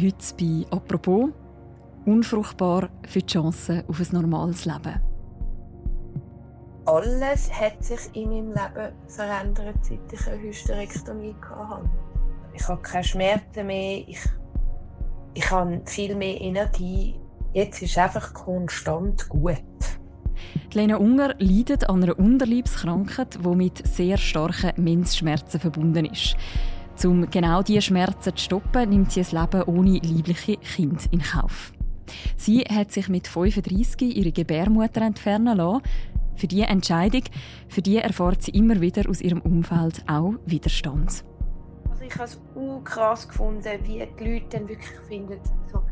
heute bei «Apropos» unfruchtbar für die Chance auf ein normales Leben. Alles hat sich in meinem Leben verändert, seit ich eine Hysterektomie hatte. Ich habe keine Schmerzen mehr, ich, ich habe viel mehr Energie. Jetzt ist es einfach konstant gut. Lena Unger leidet an einer Unterleibskrankheit, die mit sehr starken Menzschmerzen verbunden ist. Um genau diese Schmerzen zu stoppen, nimmt sie ein Leben ohne liebliche Kind in Kauf. Sie hat sich mit 35 ihre Gebärmutter entfernen lassen. Für diese Entscheidung für die erfährt sie immer wieder aus ihrem Umfeld auch Widerstand. Also ich habe es krass gefunden, wie die Leute dann wirklich finden, so,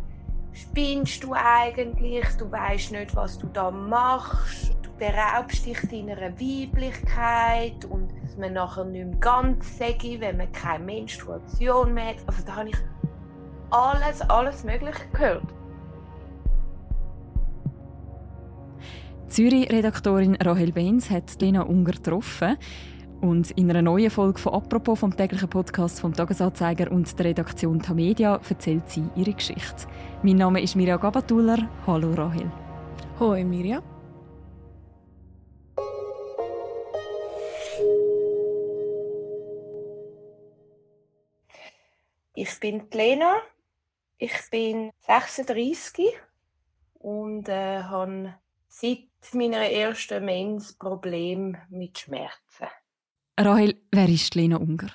spinnst du eigentlich, du weißt nicht, was du da machst, beraubst dich deiner Weiblichkeit und dass man nachher nicht mehr ganz sage, wenn man keine Menstruation mehr hat. Also da habe ich alles, alles Mögliche gehört. Zürich-Redaktorin Rahel Benz hat Lena Unger getroffen. Und in einer neuen Folge von «Apropos» vom täglichen Podcast vom Tagesanzeiger und der Redaktion Tamedia erzählt sie ihre Geschichte. Mein Name ist Mirja Gabatuller. Hallo Rahel. Hallo Mirja. Ich bin Lena. Ich bin 36 und äh, habe seit meiner ersten Mens Problem mit Schmerzen. Rahel, wer ist Lena Unger?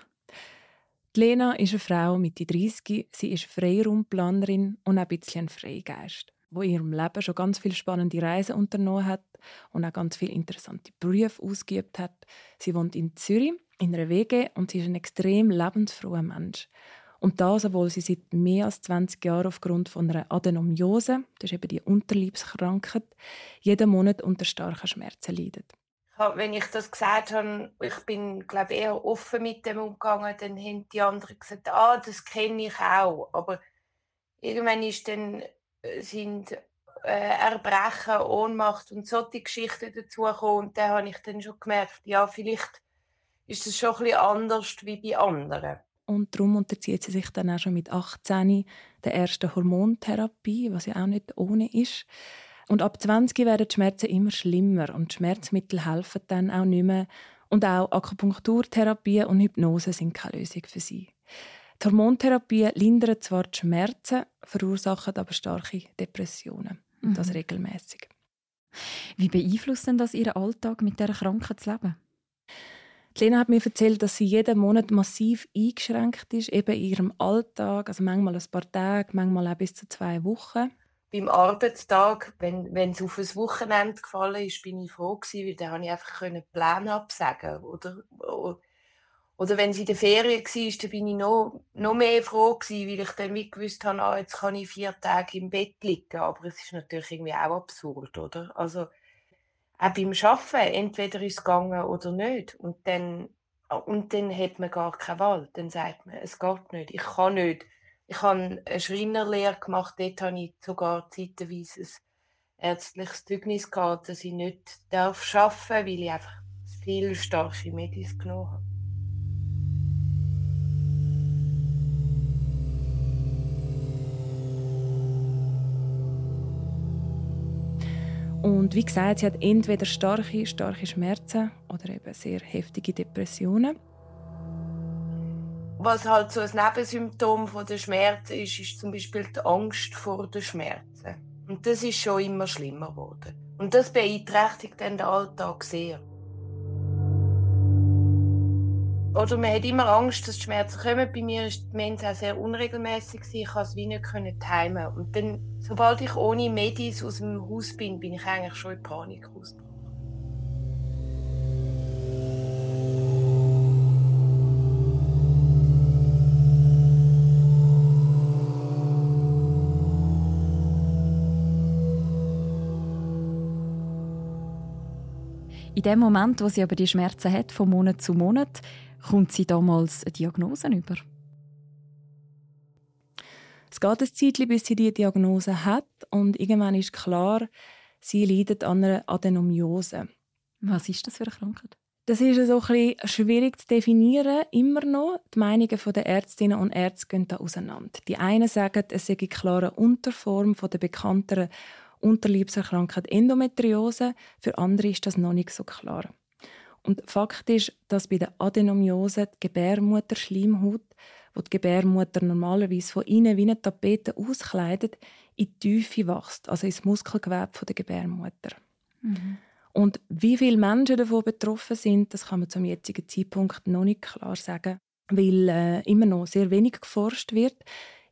Die Lena ist eine Frau Mitte 30. Sie ist Freiraumplanerin und ein bisschen Freigeist, wo in ihrem Leben schon ganz viele spannende Reisen unternommen hat und auch ganz viele interessante Berufe ausgeübt hat. Sie wohnt in Zürich in einer WG und sie ist ein extrem lebensfroher Mensch. Und das, obwohl sie seit mehr als 20 Jahren aufgrund von einer Adenomiose, das ist eben die Unterleibskrankheit, jeden Monat unter starken Schmerzen leidet. Wenn ich das gesagt habe, ich bin glaube eher offen mit dem umgegangen, dann haben die anderen gesagt, ah, das kenne ich auch. Aber irgendwann ist dann, äh, sind äh, Erbrechen, Ohnmacht und solche Geschichten dazugekommen. Und da habe ich dann schon gemerkt, ja, vielleicht ist es schon ein bisschen anders wie bei anderen. Und darum unterzieht sie sich dann auch schon mit 18 der ersten Hormontherapie, was ja auch nicht ohne ist. Und ab 20 werden die Schmerzen immer schlimmer und Schmerzmittel helfen dann auch nicht mehr. Und auch Akupunkturtherapie und Hypnose sind keine Lösung für sie. Die Hormontherapie lindert zwar die Schmerzen, verursachen aber starke Depressionen. Und das mhm. regelmäßig. Wie beeinflusst denn das Ihren Alltag mit dieser Krankheit zu leben? Lena hat mir erzählt, dass sie jeden Monat massiv eingeschränkt ist, eben in ihrem Alltag, also manchmal ein paar Tage, manchmal auch bis zu zwei Wochen. Beim Arbeitstag, wenn, wenn es auf ein Wochenende gefallen ist, bin ich froh gewesen, weil dann konnte ich einfach Pläne absagen oder, oder, wenn sie in der Ferien war, dann bin ich noch, noch mehr froh gewesen, weil ich dann wie gewusst habe, ah, jetzt kann ich vier Tage im Bett liegen. Aber es ist natürlich irgendwie auch absurd, oder? Also, auch beim Arbeiten, entweder ist es gegangen oder nicht. Und dann, und dann hat man gar keine Wahl. Dann sagt man, es geht nicht, ich kann nicht. Ich habe eine Schreinerlehre gemacht, dort habe ich sogar zeitweise ein ärztliches Zeugnis gehabt, dass ich nicht arbeiten darf, weil ich einfach viel starke Medis genommen habe. Und wie gesagt, sie hat entweder starke, starke Schmerzen oder eben sehr heftige Depressionen. Was halt so ein Nebensymptom von der Schmerzen ist, ist zum Beispiel die Angst vor den Schmerzen. Und das ist schon immer schlimmer geworden. Und das beeinträchtigt dann den Alltag sehr. Oder man hat immer Angst, dass die Schmerzen kommen. Bei mir ist die Mens auch sehr unregelmäßig. Ich konnte es wie nicht timen. Und dann, sobald ich ohne Medis aus dem Haus bin, bin ich eigentlich schon in Panik ausgebrochen. In dem Moment, wo sie aber die Schmerzen hat, von Monat zu Monat, kommt sie damals eine Diagnose über? Es geht ein Zeitchen, bis sie diese Diagnose hat und irgendwann ist klar, sie leidet an einer Adenomiose. Was ist das für eine Krankheit? Das ist so ein bisschen schwierig zu definieren, immer noch. Die Meinungen der Ärztinnen und Ärzte gehen da auseinander. Die einen sagen, es sei eine klare Unterform von der bekannteren Unterleibserkrankung Endometriose. Für andere ist das noch nicht so klar. Und Fakt ist, dass bei der Adenomiose die Gebärmutterschleimhaut, wo die Gebärmutter normalerweise von innen wie eine Tapete auskleidet, in die Tiefe wächst, also ins Muskelgewebe der Gebärmutter. Mhm. Und wie viele Menschen davon betroffen sind, das kann man zum jetzigen Zeitpunkt noch nicht klar sagen, weil äh, immer noch sehr wenig geforscht wird.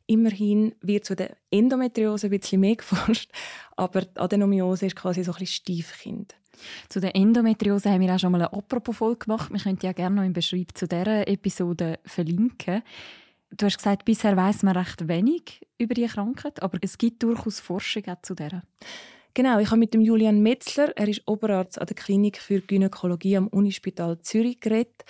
Immerhin wird zu der Endometriose ein bisschen mehr geforscht, aber die Adenomiose ist quasi so ein bisschen Stiefkind. Zu der Endometriose haben wir auch schon mal eine Apropos-Folge gemacht. Wir könnten ja gerne noch im Beschreib zu dieser Episode verlinken. Du hast gesagt, bisher weiß man recht wenig über die Krankheit, aber es gibt durchaus Forschung auch zu dieser. Genau, ich habe mit dem Julian Metzler, er ist Oberarzt an der Klinik für Gynäkologie am Unispital Zürich geredet.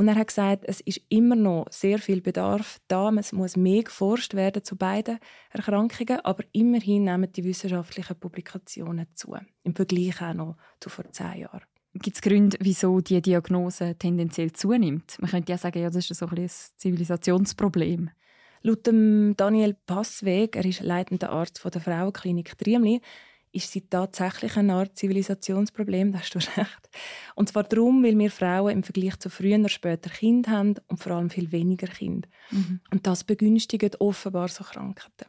Und er hat gesagt, es ist immer noch sehr viel Bedarf da. Es muss mehr geforscht werden zu beiden Erkrankungen, aber immerhin nehmen die wissenschaftlichen Publikationen zu. Im Vergleich auch noch zu vor zehn Jahren. Gibt es Gründe, wieso die Diagnose tendenziell zunimmt? Man könnte ja sagen, ja, das ist so ein, ein Zivilisationsproblem. Laut Daniel Passweg, er ist leitender Arzt der Frauenklinik Triemli, ist sie tatsächlich eine Art Zivilisationsproblem, da hast du recht. Und zwar darum, weil wir Frauen im Vergleich zu früher später Kind haben und vor allem viel weniger Kinder. Mhm. Und das begünstigt offenbar so Krankheiten.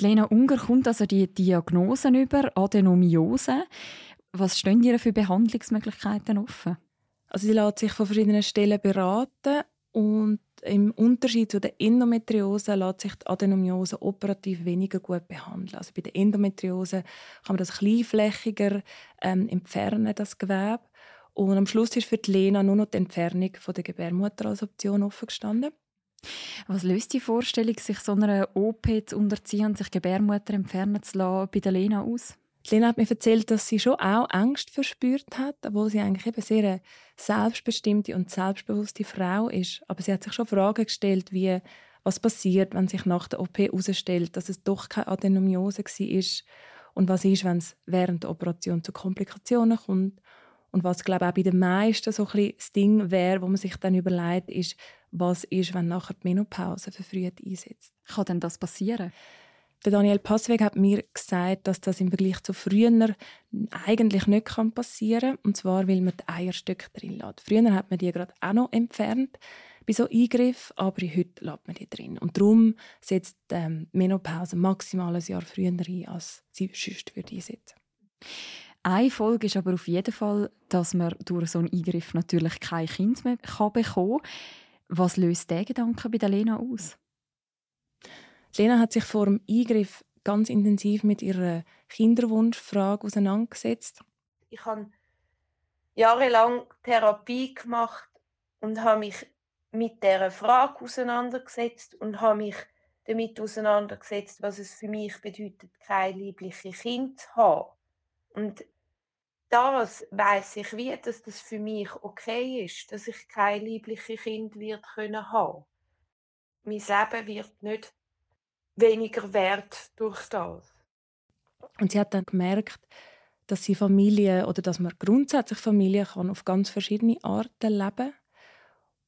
Lena Unger kommt also die Diagnosen über, Adenomiose. Was stehen ihr für Behandlungsmöglichkeiten offen? Also sie lässt sich von verschiedenen Stellen beraten und im Unterschied zu der Endometriose lässt sich die Adenomiose operativ weniger gut behandeln. Also bei der Endometriose kann man das kleinflächiger ähm, entfernen, das Gewebe. Und am Schluss ist für die Lena nur noch die Entfernung von der Option offen gestanden. Was löst die Vorstellung, sich so einer OP zu unterziehen und sich Gebärmutter entfernen zu lassen, bei der Lena aus? Lena hat mir erzählt, dass sie schon auch Angst verspürt hat, obwohl sie eigentlich eben sehr eine selbstbestimmte und selbstbewusste Frau ist. Aber sie hat sich schon Fragen gestellt, wie was passiert, wenn sich nach der OP herausstellt, dass es doch keine Adenomiose war und was ist, wenn es während der Operation zu Komplikationen kommt. Und was, glaube ich, auch bei den meisten so ein das Ding wäre, wo man sich dann überlegt, ist, was ist, wenn nachher die Menopause verfrüht einsetzt. Kann denn das passieren? Der Daniel Passweg hat mir gesagt, dass das im Vergleich zu früher eigentlich nicht passieren kann. Und zwar, weil man die Eierstöcke drin lässt. Früher hat man die gerade auch noch entfernt bei so Eingriff, aber heute lässt man die drin. Und darum setzt die ähm, Menopause maximal ein Jahr früher ein, als sie sonst würde einsetzen. Eine Folge ist aber auf jeden Fall, dass man durch so einen Eingriff natürlich kein Kind mehr bekommen kann. Was löst der Gedanke bei der Lena aus? Lena hat sich vor dem Eingriff ganz intensiv mit ihrer Kinderwunschfrage auseinandergesetzt. Ich habe jahrelang Therapie gemacht und habe mich mit der Frage auseinandergesetzt und habe mich damit auseinandergesetzt, was es für mich bedeutet, kein liebliches Kind zu haben. Und das weiß ich wie, dass das für mich okay ist, dass ich kein liebliches Kind wird können haben. Mein Leben wird nicht weniger wert durch das. Und sie hat dann gemerkt, dass sie Familie oder dass man grundsätzlich Familie kann auf ganz verschiedene Arten leben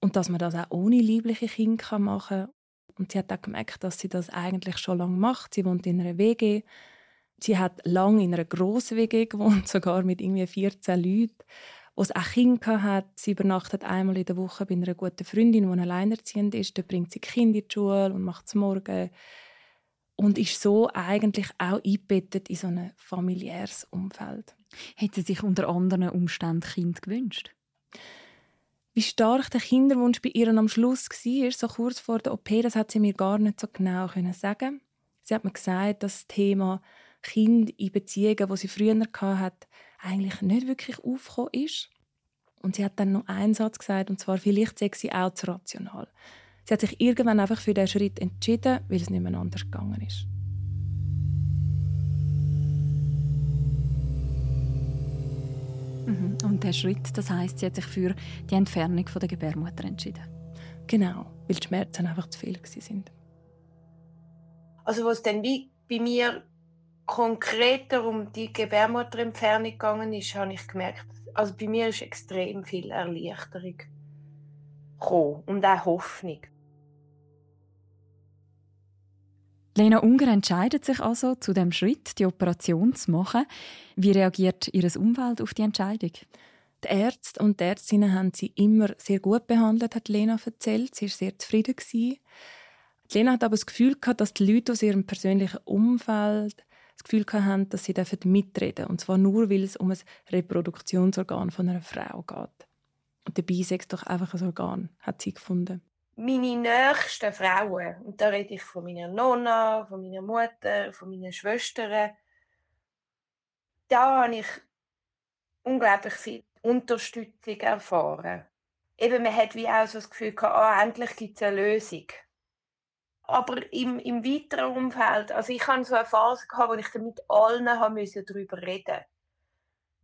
und dass man das auch ohne liebliche Kinder machen kann. Und sie hat auch gemerkt, dass sie das eigentlich schon lange macht. Sie wohnt in einer WG. Sie hat lange in einer grossen WG gewohnt, sogar mit irgendwie 14 Leuten. Wo sie auch Kinder hat. Sie übernachtet einmal in der Woche bei einer guten Freundin, die alleinerziehend ist. Da bringt sie Kinder in die Schule und macht es morgen und ist so eigentlich auch eingebettet in so ein familiäres Umfeld. Hätte sie sich unter anderen Umständen Kind gewünscht? Wie stark der Kinderwunsch bei ihr am Schluss war, so kurz vor der OP, das hat sie mir gar nicht so genau sagen. Sie hat mir gesagt, dass das Thema Kind in Beziehungen, wo sie früher hatte, eigentlich nicht wirklich aufgekommen ist. Und sie hat dann noch einen Satz gesagt, und zwar, vielleicht sei sie auch zu rational. Sie hat sich irgendwann einfach für diesen Schritt entschieden, weil es nicht mehr anders gegangen ist. Mhm. Und der Schritt, das heißt, sie hat sich für die Entfernung von der Gebärmutter entschieden. Genau, weil die Schmerzen einfach zu viel sind. Also was dann wie bei mir konkreter um die Gebärmutterentfernung gegangen ist, habe ich gemerkt, also bei mir ist extrem viel Erleichterung gekommen und auch Hoffnung. Lena Unger entscheidet sich also zu dem Schritt, die Operation zu machen. Wie reagiert ihr Umfeld auf die Entscheidung? Die Ärzte und die Ärztinnen haben sie immer sehr gut behandelt, hat Lena erzählt. Sie war sehr zufrieden. Lena hat aber das Gefühl gehabt, dass die Leute aus ihrem persönlichen Umfeld das Gefühl hatten, dass sie mitreden dürfen. Und zwar nur, weil es um ein Reproduktionsorgan von einer Frau geht. Und dabei sei es doch einfach ein Organ, hat sie gefunden meine nächsten Frauen, und da rede ich von meiner Nonna, von meiner Mutter, von meinen Schwestern, da habe ich unglaublich viel Unterstützung erfahren. Eben, man hat wie auch so das Gefühl gehabt, ah, endlich gibt es eine Lösung. Aber im, im weiteren Umfeld, also ich hatte so eine Phase gehabt, wo ich mit allen haben müssen darüber reden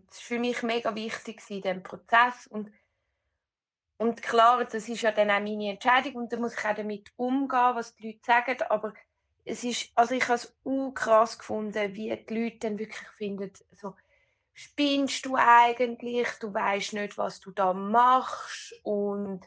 Das war für mich mega wichtig in Prozess. Und und klar, das ist ja dann auch meine Entscheidung und da muss ich auch damit umgehen, was die Leute sagen. Aber es ist, also ich habe es auch krass gefunden, wie die Leute dann wirklich finden, so, spinnst du eigentlich, du weißt nicht, was du da machst und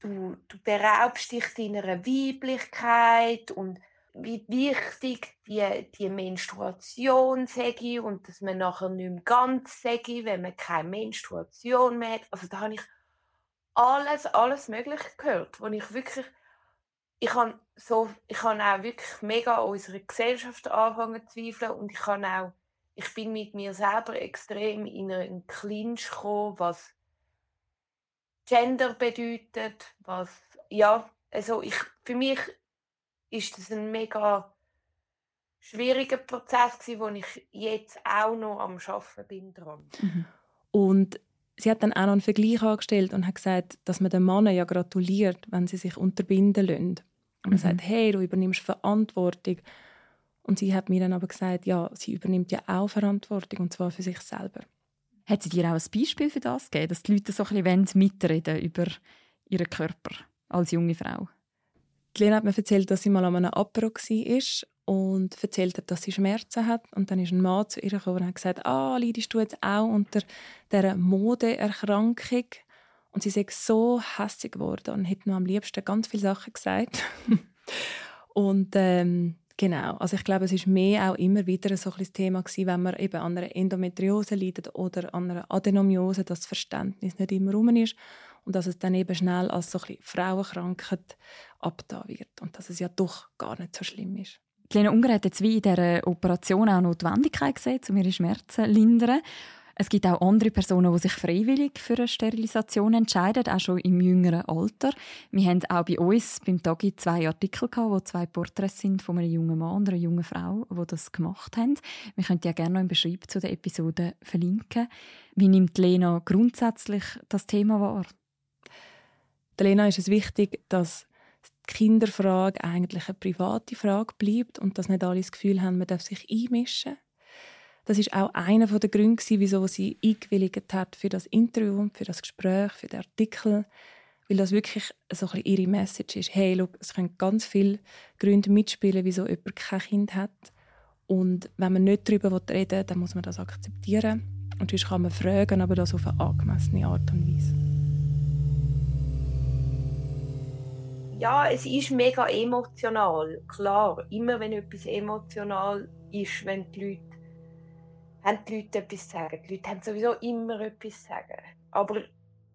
du, du beraubst dich deiner Weiblichkeit und wie wichtig die, die Menstruation sei und dass man nachher nicht mehr ganz sei, wenn man keine Menstruation mehr hat. Also da habe ich alles, alles Mögliche gehört, wo ich wirklich, ich habe so, ich habe auch wirklich mega an unserer Gesellschaft angefangen zu zweifeln und ich kann auch, ich bin mit mir selber extrem in einen Clinch gekommen, was Gender bedeutet, was, ja, also ich, für mich ist das ein mega schwieriger Prozess gewesen, wo ich jetzt auch noch am Schaffen bin dran. Mhm. Und sie hat dann auch noch einen Vergleich angestellt und hat gesagt, dass man den Männern ja gratuliert, wenn sie sich unterbinden lassen. Und man mhm. sagt, hey, du übernimmst Verantwortung. Und sie hat mir dann aber gesagt, ja, sie übernimmt ja auch Verantwortung, und zwar für sich selber. Hat sie dir auch ein Beispiel für das gegeben, dass die Leute so ein bisschen mitreden über ihren Körper als junge Frau? Die Lena hat mir erzählt, dass sie mal an einem Apero war und erzählt hat, dass sie Schmerzen hat. Und dann ist ein Mann zu ihr gekommen und hat gesagt, ah, leidest du jetzt auch unter dieser Modeerkrankung? Und sie ist so hässlich geworden und hat nur am liebsten ganz viele Sachen gesagt. und ähm, genau, also ich glaube, es ist mehr auch immer wieder so ein Thema gewesen, wenn man eben an einer Endometriose leidet oder an einer Adenomiose, dass das Verständnis nicht immer rum ist und dass es dann eben schnell als so ein Frauenkrankheit abgetan wird und dass es ja doch gar nicht so schlimm ist. Lena Unger hat jetzt wie in dieser Operation auch Notwendigkeit gesehen, um ihre Schmerzen zu lindern. Es gibt auch andere Personen, die sich freiwillig für eine Sterilisation entscheiden, auch schon im jüngeren Alter. Wir haben auch bei uns beim Tagi zwei Artikel gehabt, wo zwei Porträts sind von einem jungen Mann und einer jungen Frau, die das gemacht haben. Wir können ja gerne noch im Beschreibung zu der Episode verlinken. Wie nimmt Lena grundsätzlich das Thema wahr? Der Lena ist es wichtig, dass Kinderfrage eigentlich eine private Frage bleibt und dass nicht alle das Gefühl haben, man darf sich einmischen. Das ist auch einer der Gründe, wieso sie eingewilligt hat für das Interview, für das Gespräch, für den Artikel, weil das wirklich so ein ihre Message ist. Hey, look, es können ganz viele Gründe mitspielen, wieso jemand kein Kind hat. Und wenn man nicht darüber reden will, dann muss man das akzeptieren. Und sonst kann man fragen, aber das auf eine angemessene Art und Weise. Ja, es ist mega emotional. Klar, immer wenn etwas emotional ist, wenn die Leute, haben die Leute etwas zu sagen. Die Leute haben sowieso immer etwas zu sagen. Aber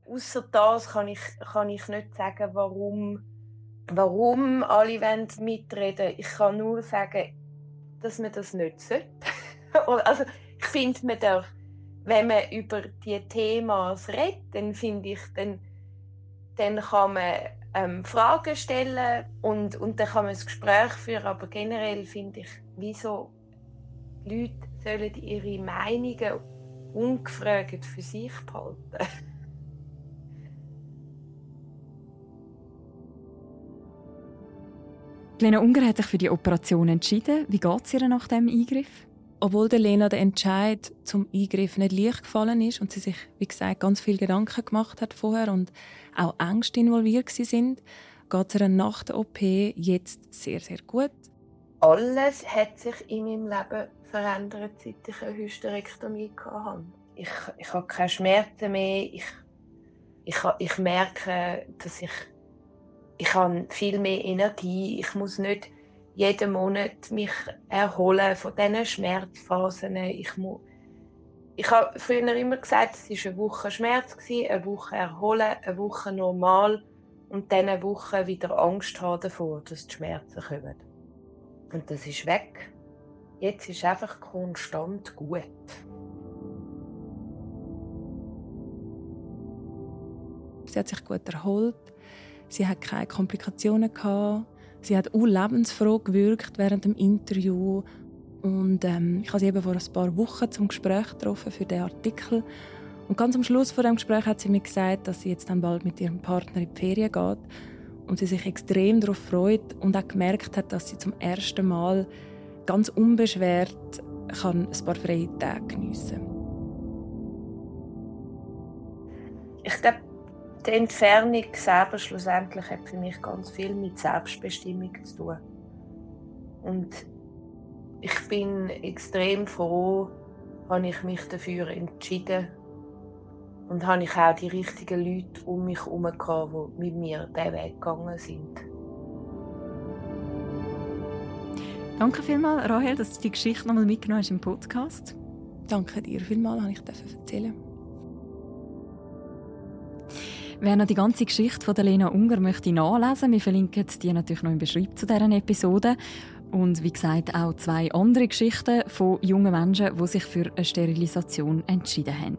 außer das kann ich, kann ich nicht sagen, warum, warum alle wollen mitreden Ich kann nur sagen, dass man das nicht sollte. also, ich finde, man darf, wenn man über die Themen redet, dann finde ich, dann, dann kann man ähm, Fragen stellen und, und dann kann man ein Gespräch führen. Aber generell finde ich, wieso Leute sollen ihre Meinungen ungefragt für sich behalten. Lena Unger hat sich für die Operation entschieden. Wie geht es ihr nach dem Eingriff? Obwohl der Lena der Entscheid zum Eingriff nicht leicht gefallen ist und sie sich, wie gesagt, ganz viel Gedanken gemacht hat vorher und auch Ängste involviert sind, geht es ihr nach der OP jetzt sehr, sehr gut. Alles hat sich in meinem Leben verändert, seit ich eine Hysterektomie hatte. Ich, ich habe keine Schmerzen mehr. Ich, ich, ich merke, dass ich, ich habe viel mehr Energie. Ich muss nicht jeden Monat mich erholen von diesen Schmerzphasen. Ich, ich habe früher immer gesagt, es war eine Woche Schmerz, eine Woche erholen, eine Woche normal und dann eine Woche wieder Angst haben davor, dass die Schmerzen kommen. Und das ist weg. Jetzt ist einfach konstant gut. Sie hat sich gut erholt. Sie hat keine Komplikationen gehabt. Sie hat auch lebensfroh gewirkt während dem Interview. Und ähm, ich habe sie eben vor ein paar Wochen zum Gespräch getroffen für den Artikel. Und ganz am Schluss von dem Gespräch hat sie mir gesagt, dass sie jetzt dann bald mit ihrem Partner in die Ferien geht und sie sich extrem darauf freut und auch gemerkt hat, dass sie zum ersten Mal ganz unbeschwert kann ein paar freie Tage geniessen. Ich glaube, die Entfernung selber schlussendlich hat für mich ganz viel mit Selbstbestimmung zu tun. Und ich bin extrem froh, habe ich mich dafür entschieden und habe ich auch die richtigen Leute um mich herum, die mit mir diesen Weg gegangen sind. Danke vielmals, Rahel, dass du die Geschichte nochmal mitgenommen hast im Podcast. Danke dir vielmals, dass ich erzählen Wer noch die ganze Geschichte von der Lena Unger möchte nachlesen, wir verlinken die natürlich noch im Beschreibung zu deren Episode. Und wie gesagt, auch zwei andere Geschichten von jungen Menschen, die sich für eine Sterilisation entschieden haben.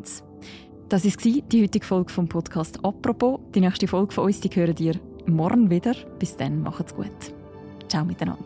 Das war die heutige Folge vom Podcast «Apropos». Die nächste Folge von uns, die hören dir morgen wieder. Bis dann, macht's gut. Ciao miteinander.